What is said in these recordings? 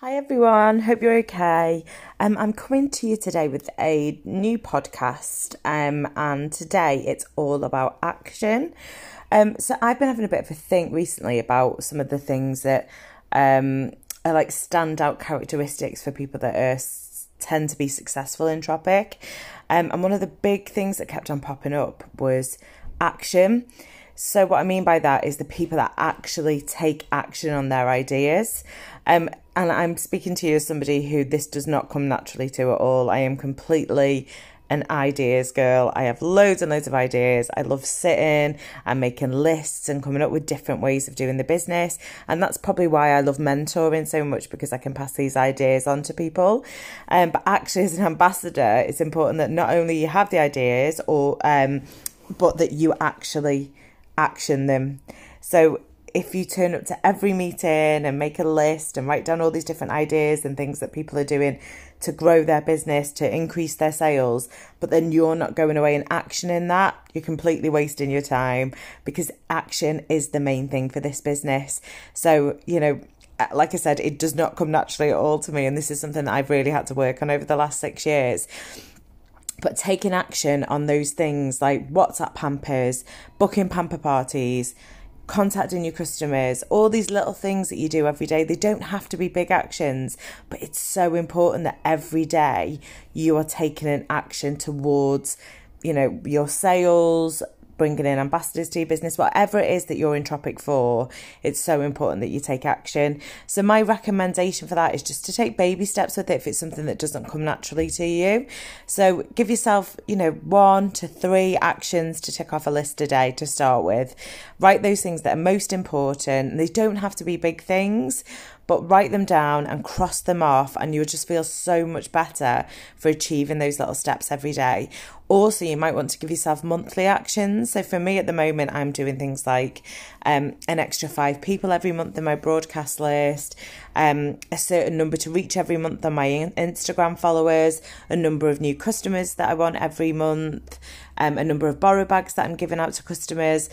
Hi everyone, hope you're okay. Um, I'm coming to you today with a new podcast, um, and today it's all about action. Um, so I've been having a bit of a think recently about some of the things that um, are like standout characteristics for people that are tend to be successful in Tropic. Um, and one of the big things that kept on popping up was action. So, what I mean by that is the people that actually take action on their ideas. Um, and I'm speaking to you as somebody who this does not come naturally to at all. I am completely an ideas girl. I have loads and loads of ideas. I love sitting and making lists and coming up with different ways of doing the business. And that's probably why I love mentoring so much because I can pass these ideas on to people. Um, but actually, as an ambassador, it's important that not only you have the ideas or um, but that you actually action them. So if you turn up to every meeting and make a list and write down all these different ideas and things that people are doing to grow their business, to increase their sales, but then you're not going away and actioning that, you're completely wasting your time because action is the main thing for this business. So, you know, uh, like I said, it does not come naturally at all to me. And this is something that I've really had to work on over the last six years but taking action on those things like WhatsApp pampers, booking pamper parties, contacting your customers, all these little things that you do every day, they don't have to be big actions, but it's so important that every day you are taking an action towards, you know, your sales, bringing in ambassadors to your business, whatever it is that you're in Tropic for, it's so important that you take action. So, my recommendation for that is just to take baby steps with it if it's something that doesn't come naturally to you. So, give yourself, you know, one to three actions to tick off a list a day to start with. Write those things that are most important. They don't have to be big things, but write them down and cross them off, and you'll just feel so much better for achieving those little steps every day. Also, you might want to give yourself monthly actions. So, for me at the moment, I'm doing things like um, an extra five people every month in my broadcast list, um, a certain number to reach every month on my Instagram followers, a number of new customers that I want every month, um, a number of borrow bags that I'm giving out to customers.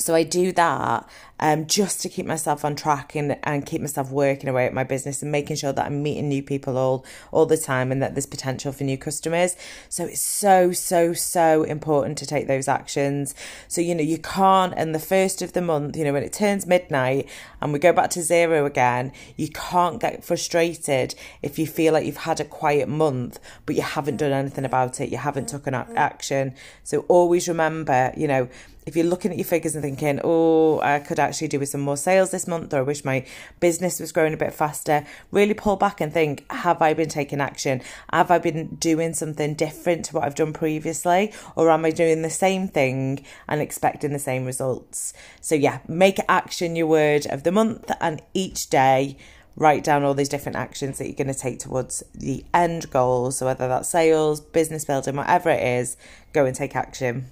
So I do that um, just to keep myself on track and, and keep myself working away at my business and making sure that I'm meeting new people all all the time and that there's potential for new customers. So it's so so so important to take those actions. So you know you can't and the first of the month, you know when it turns midnight and we go back to zero again, you can't get frustrated if you feel like you've had a quiet month but you haven't done anything about it, you haven't taken action. So always remember, you know if you're looking at your figures and thinking, oh, I could actually do with some more sales this month, or I wish my business was growing a bit faster, really pull back and think, have I been taking action? Have I been doing something different to what I've done previously? Or am I doing the same thing and expecting the same results? So, yeah, make action your word of the month and each day write down all these different actions that you're going to take towards the end goal. So, whether that's sales, business building, whatever it is, go and take action.